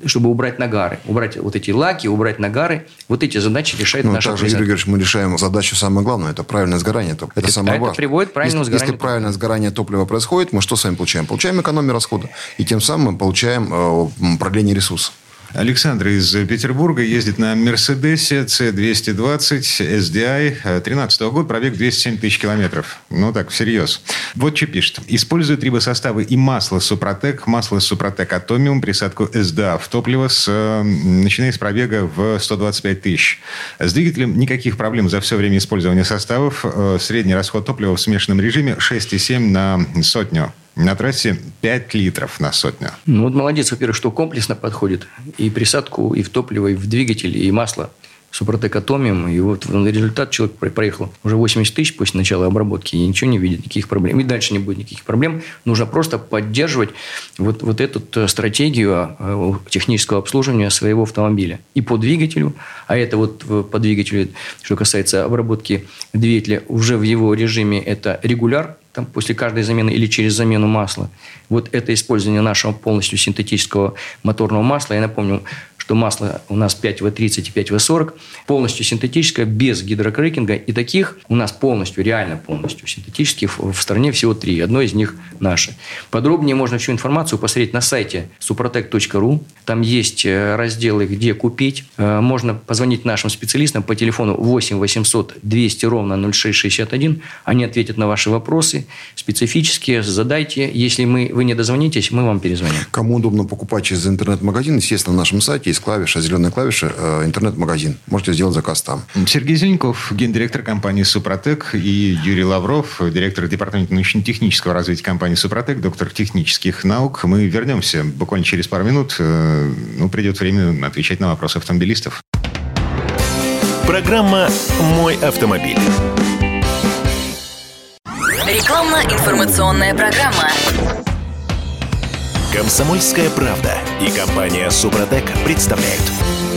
чтобы убрать нагары. Убрать вот эти лаки, убрать нагары. Вот эти задачи решает ну, наша также, Юрий Георгиевич, мы решаем задачу самое главное. Это правильное сгорание топлива. Это, это самое это важное. приводит к правильному если, сгоранию Если правильное сгорание топлива происходит, мы что с вами получаем? Получаем экономию расхода. И тем самым мы получаем э, продление ресурсов. Александр из Петербурга ездит на Мерседесе C220 SDI 13 года, пробег 207 тысяч километров. Ну так, всерьез. Вот что пишет. Использует рибосоставы и масло Супротек, масло Супротек Атомиум, присадку SDA в топливо, с, начиная с пробега в 125 тысяч. С двигателем никаких проблем за все время использования составов. Э, средний расход топлива в смешанном режиме 6,7 на сотню. На трассе 5 литров на сотню. Ну, вот молодец, во-первых, что комплексно подходит. И присадку, и в топливо, и в двигатель, и масло. Супротек Атомиум. И вот результат человек проехал уже 80 тысяч после начала обработки и ничего не видит, никаких проблем. И дальше не будет никаких проблем. Нужно просто поддерживать вот, вот эту стратегию э, технического обслуживания своего автомобиля. И по двигателю, а это вот по двигателю, что касается обработки двигателя, уже в его режиме это регуляр, там, после каждой замены или через замену масла. Вот это использование нашего полностью синтетического моторного масла. Я напомню, что масло у нас 5В30 и 5В40, полностью синтетическое, без гидрокрекинга. И таких у нас полностью, реально полностью синтетических в стране всего три. Одно из них наше. Подробнее можно всю информацию посмотреть на сайте suprotec.ru. Там есть э, разделы, где купить. Э, можно позвонить нашим специалистам по телефону 8 800 200 ровно 0661. Они ответят на ваши вопросы специфические. Задайте. Если мы, вы не дозвонитесь, мы вам перезвоним. Кому удобно покупать через интернет-магазин, естественно, на нашем сайте есть клавиша, зеленая клавиша, э, интернет-магазин. Можете сделать заказ там. Сергей Зеленков, гендиректор компании «Супротек», и Юрий Лавров, директор департамента научно-технического развития компании «Супротек», доктор технических наук. Мы вернемся буквально через пару минут. Э, ну, придет время отвечать на вопросы автомобилистов. Программа «Мой автомобиль». Рекламно-информационная программа. Комсомольская правда и компания «Супротек» представляют.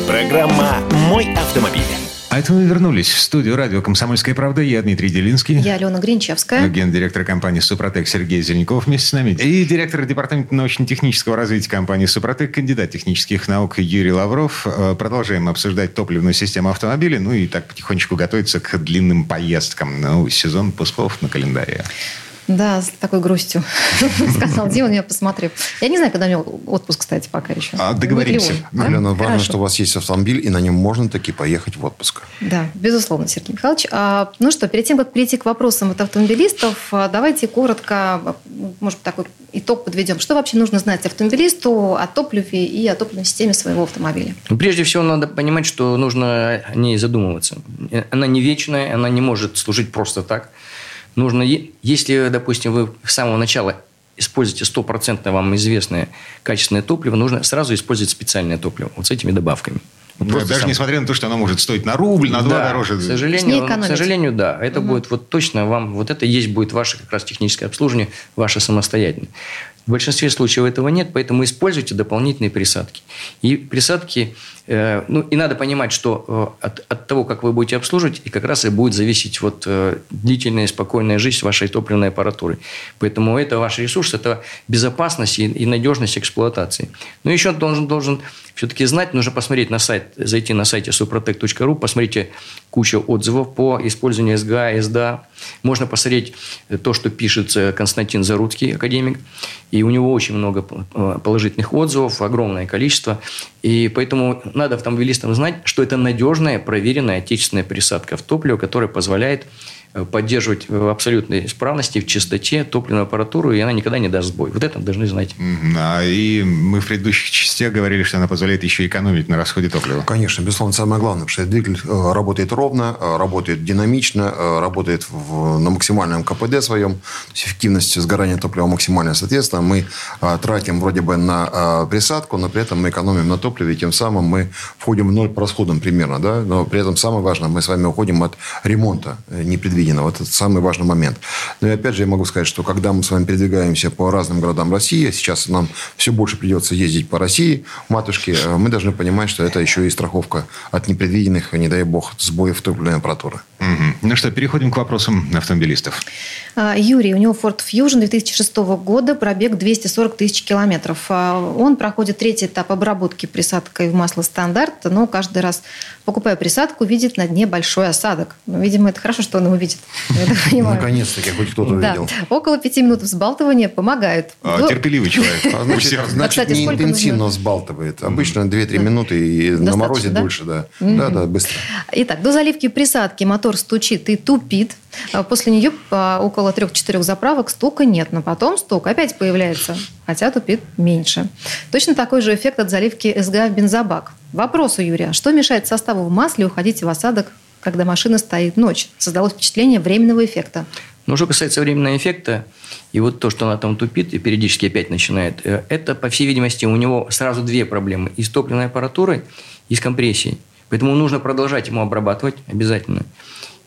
Программа «Мой автомобиль». А это мы вернулись в студию радио «Комсомольская правда». Я Дмитрий Делинский. Я Алена Гринчевская. Гендиректор компании «Супротек» Сергей Зеленков вместе с нами. И директор департамента научно-технического развития компании «Супротек», кандидат технических наук Юрий Лавров. Э, продолжаем обсуждать топливную систему автомобиля. Ну и так потихонечку готовиться к длинным поездкам. Ну, сезон пусков на календаре. Да, с такой грустью, сказал Дима, я посмотрю. Я не знаю, когда у меня отпуск, кстати, пока еще. А, договоримся. Алена, важно, что у вас есть автомобиль, и на нем можно таки поехать в отпуск. Да, безусловно, Сергей Михайлович. А, ну что, перед тем, как перейти к вопросам от автомобилистов, а, давайте коротко, может быть, такой итог подведем. Что вообще нужно знать автомобилисту о топливе и о топливной системе своего автомобиля? Ну, прежде всего, надо понимать, что нужно о ней задумываться. Она не вечная, она не может служить просто так. Нужно, если, допустим, вы с самого начала используете стопроцентно вам известное качественное топливо, нужно сразу использовать специальное топливо вот с этими добавками. Да, просто даже сам- несмотря на то, что оно может стоить на рубль, на два да, дороже. К сожалению, к сожалению, да. Это будет вот точно вам, вот это и есть будет ваше как раз техническое обслуживание, ваше самостоятельное. В большинстве случаев этого нет, поэтому используйте дополнительные присадки. И присадки, ну и надо понимать, что э, от, от того, как вы будете обслуживать, и как раз и будет зависеть вот э, длительная и спокойная жизнь вашей топливной аппаратуры. Поэтому это ваш ресурс, это безопасность и, и надежность эксплуатации. Но еще должен, должен все-таки знать, нужно посмотреть на сайт, зайти на сайте suprotec.ru, посмотрите кучу отзывов по использованию СГА, СДА. Можно посмотреть э, то, что пишет э, Константин Заруцкий, академик. И у него очень много э, положительных отзывов, огромное количество. И поэтому надо автомобилистам знать, что это надежная, проверенная отечественная присадка в топливо, которая позволяет поддерживать в абсолютной исправности, в чистоте топливную аппаратуру, и она никогда не даст сбой. Вот это должны знать. А, И мы в предыдущих частях говорили, что она позволяет еще экономить на расходе топлива. Конечно, безусловно, самое главное, потому что двигатель э, работает ровно, э, работает динамично, э, работает в- на максимальном КПД своем, то есть эффективность сгорания топлива максимальная. Соответственно, мы э, тратим вроде бы на э, присадку, но при этом мы экономим на топливе, и тем самым мы входим в ноль по расходам примерно, да, но при этом самое важное, мы с вами уходим от ремонта э, непредвиденного. Это самый важный момент. Но и опять же, я могу сказать, что когда мы с вами передвигаемся по разным городам России, сейчас нам все больше придется ездить по России, матушке, э, мы должны понимать, что это еще и страховка от непредвиденных, не дай бог, сбоев топливной аппаратуры. Мгм. Ну что, переходим к вопросам автомобилистов. А, Юрий, у него Ford Fusion 2006 года, пробег 240 тысяч километров. А, Он проходит третий этап обработки присадкой в масло стандарт, но каждый раз, покупая присадку, видит на дне большой осадок. Ну, видимо, это хорошо, что он его видит. Наконец-таки хоть кто-то увидел. Около пяти минут взбалтывания помогает. А, терпеливый человек. А, Значит, не интенсивно взбалтывает. Обычно 2-3 минуты и на морозе дольше, да. Да, да, быстро. Итак, до заливки присадки мотор стучит и тупит. А После нее а, около 3-4 заправок стука нет, но потом стук опять появляется, хотя тупит меньше. Точно такой же эффект от заливки СГА в бензобак. Вопрос у Юрия. Что мешает составу в масле уходить в осадок, когда машина стоит ночь? Создалось впечатление временного эффекта. Но что касается временного эффекта, и вот то, что она там тупит и периодически опять начинает, э, это, по всей видимости, у него сразу две проблемы. И с топливной аппаратурой, и с компрессией. Поэтому нужно продолжать ему обрабатывать обязательно.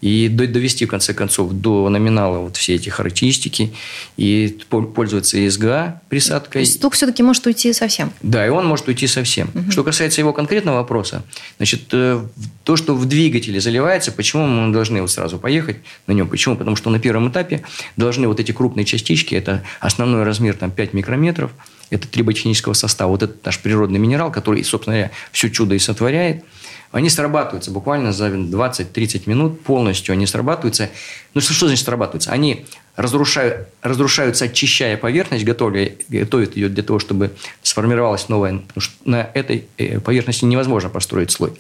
И довести, в конце концов, до номинала вот все эти характеристики и пользоваться СГА присадкой. То есть стук все-таки может уйти совсем? Да, и он может уйти совсем. Угу. Что касается его конкретного вопроса, значит, э, то, что в двигателе заливается, почему мы должны вот сразу поехать на нем? Почему? Потому что на первом этапе должны вот эти крупные частички, это основной размер там 5 микрометров, это триботехнического состава, вот этот наш природный минерал, который, собственно говоря, все чудо и сотворяет – они срабатываются буквально за 20-30 минут полностью. Они срабатываются. Ну, что, что значит срабатываются? Они разрушают, разрушаются, очищая поверхность, готовя, готовят ее для того, чтобы сформировалась новая. Потому что на этой э, поверхности невозможно построить слой.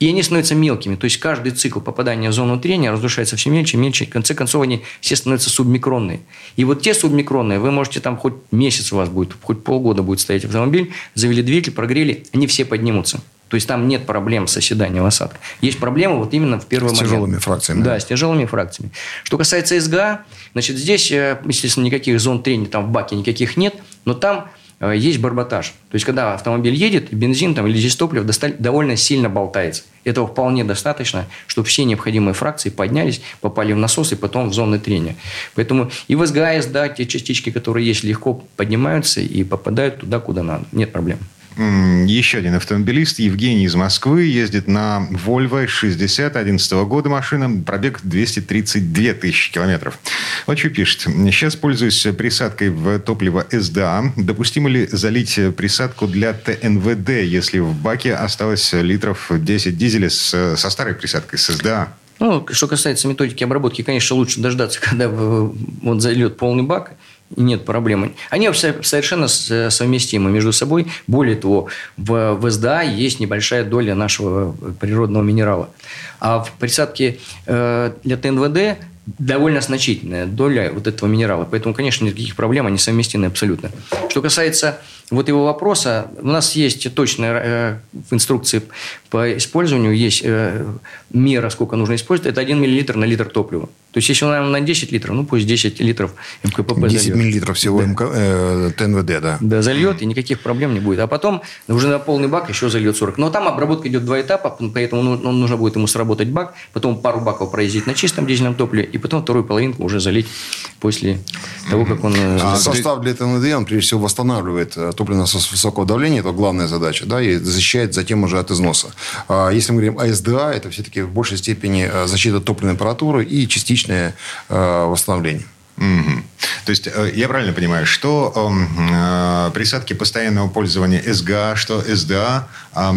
И они становятся мелкими. То есть каждый цикл попадания в зону трения разрушается все мельче, мельче. В конце концов, они все становятся субмикронные. И вот те субмикронные, вы можете там хоть месяц у вас будет, хоть полгода будет стоять автомобиль, завели двигатель, прогрели, они все поднимутся. То есть там нет проблем с оседанием осадка. Есть проблемы вот именно в первый с момент. С тяжелыми фракциями. Да, с тяжелыми фракциями. Что касается СГА, значит, здесь, э, естественно, никаких зон трения там в баке никаких нет, но там э, есть барботаж. То есть, когда автомобиль едет, бензин там, или здесь топливо довольно сильно болтается. Этого вполне достаточно, чтобы все необходимые фракции поднялись, попали в насос и потом в зоны трения. Поэтому и в СГА, и СДА, те частички, которые есть, легко поднимаются и попадают туда, куда надо. Нет проблем. Еще один автомобилист, Евгений из Москвы, ездит на Volvo 60 11 года машина, пробег 232 тысячи километров. Вот что пишет. Сейчас пользуюсь присадкой в топливо СДА. Допустимо ли залить присадку для ТНВД, если в баке осталось литров 10 дизеля с, со старой присадкой, с СДА? Ну, что касается методики обработки, конечно, лучше дождаться, когда вот зальет полный бак, нет проблемы. Они совершенно совместимы между собой. Более того, в, в СДА есть небольшая доля нашего природного минерала. А в присадке э, для ТНВД довольно значительная доля вот этого минерала. Поэтому, конечно, никаких проблем, они совместимы абсолютно. Что касается вот его вопроса, у нас есть точная э, в инструкции по использованию, есть э, мера, сколько нужно использовать, это 1 мл на литр топлива. То есть, если он на 10 литров, ну, пусть 10 литров МКПП 10 зальет. миллилитров всего да. МК, э, ТНВД, да. Да, зальет, и никаких проблем не будет. А потом уже на полный бак еще зальет 40. Но там обработка идет два этапа, поэтому ну, ну, нужно будет ему сработать бак, потом пару баков проездить на чистом дизельном топливе, и потом вторую половинку уже залить после того, как он... Э, а состав для ТНВД, он прежде всего восстанавливает э, топливный насос высокого давления, это главная задача, да, и защищает затем уже от износа. А если мы говорим о СДА, это все-таки в большей степени э, защита топливной температуры и частичное восстановление. Угу. То есть э, я правильно понимаю, что эм, э, присадки постоянного пользования СГА, что СДА, э,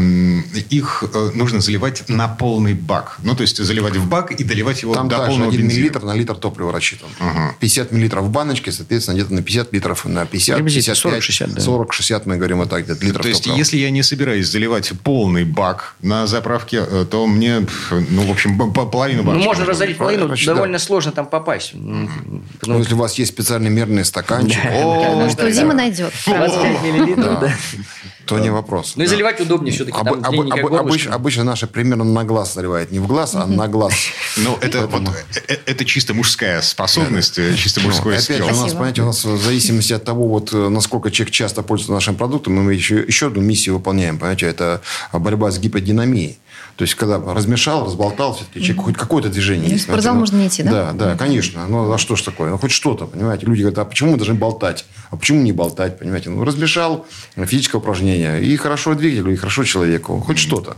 их э, нужно заливать на полный бак. Ну, то есть заливать в бак и доливать его Там до также полного 1 бензина. миллилитр на литр топлива рассчитан. Угу. 50 миллилитров в баночке, соответственно, где-то на 50 литров, на 50, 55, 40-60, да. 40-60, мы говорим вот так, где-то литров То есть, топлива. если я не собираюсь заливать полный бак на заправке, э, то мне, ну, в общем, половину баночки. Ну, можно разорить половину, довольно сложно там попасть. Ну, если у вас есть специальный мерный стаканчик. Что Дима найдет. 25 миллилитров, да. То не вопрос. Ну и заливать удобнее все-таки. Обычно наши примерно на глаз заливает. Не в глаз, а на глаз. Ну, это э, это чисто мужская способность, э, чисто мужской Опять у нас, понимаете, у нас в зависимости от того, вот э, насколько человек часто пользуется нашим продуктом, мы еще, еще одну миссию выполняем. Понимаете, это борьба с гиподинамией. То есть, когда размешал, разболтал, все-таки человек хоть какое-то движение есть. В спортзал ну, можно не идти, да? Да, да, конечно. Ну, а что ж такое? Ну, хоть что-то, понимаете. Люди говорят, а почему мы должны болтать? А почему не болтать, понимаете? Ну, размешал, физическое упражнение. И хорошо двигателю, и хорошо человеку. Хоть что-то.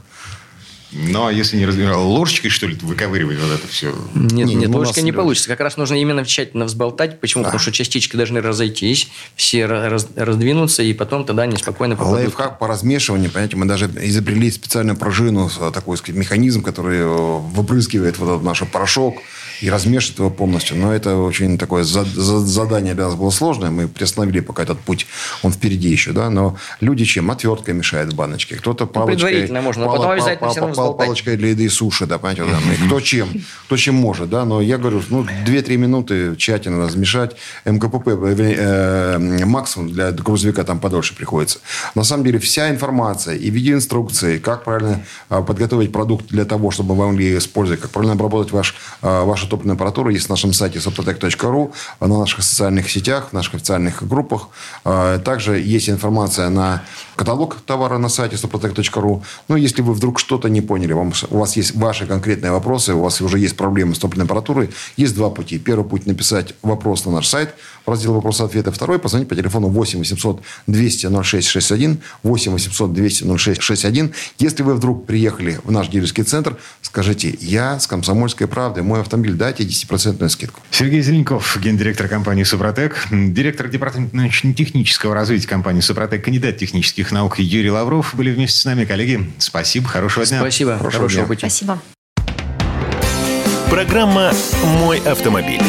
Ну, а если не разбирал, ложечкой, что ли, выковыривать вот это все? Нет, не, нет, ну, ложкой не получится. Как раз нужно именно тщательно взболтать. Почему? А. Потому что частички должны разойтись, все раз, раздвинуться, и потом тогда они спокойно попадут. Лайфхак по размешиванию, понимаете, мы даже изобрели специальную пружину, такой сказать, механизм, который э, выпрыскивает вот этот наш порошок и размешивает его полностью. Но это очень такое задание для нас было сложное. Мы приостановили пока этот путь, он впереди еще, да. Но люди чем? Отверткой мешают в баночке. Кто-то ну, палочкой. Ну, предварительно можно, но потом обязательно все равно пал, палочкой для еды и суши, да, понимаете, да, кто чем, кто чем может, да, но я говорю, ну, 2-3 минуты тщательно размешать, МКПП, э, максимум для грузовика там подольше приходится. На самом деле вся информация и видеоинструкции, как правильно э, подготовить продукт для того, чтобы вы могли использовать, как правильно обработать ваш, э, вашу ваша топливная аппаратура есть на нашем сайте soprotec.ru, на наших социальных сетях, в наших официальных группах. А, также есть информация на каталог товара на сайте soprotec.ru. Ну, если вы вдруг что-то не поняли, вам, у вас есть ваши конкретные вопросы, у вас уже есть проблемы с топливной аппаратурой, есть два пути. Первый путь – написать вопрос на наш сайт, в раздел вопросы-ответы. Второй – позвонить по телефону 8 800 200 0661, 8 800 200 0661. Если вы вдруг приехали в наш дилерский центр, скажите, я с «Комсомольской правды», мой автомобиль, дайте 10% скидку. Сергей Зеленков, гендиректор компании «Супротек», директор департамента научно-технического развития компании «Супротек», кандидат технических наук Юрий Лавров были вместе с нами. Коллеги, спасибо, хорошего дня. Спасибо, Хорошего хорошего дня. пути. Спасибо. Программа «Мой автомобиль».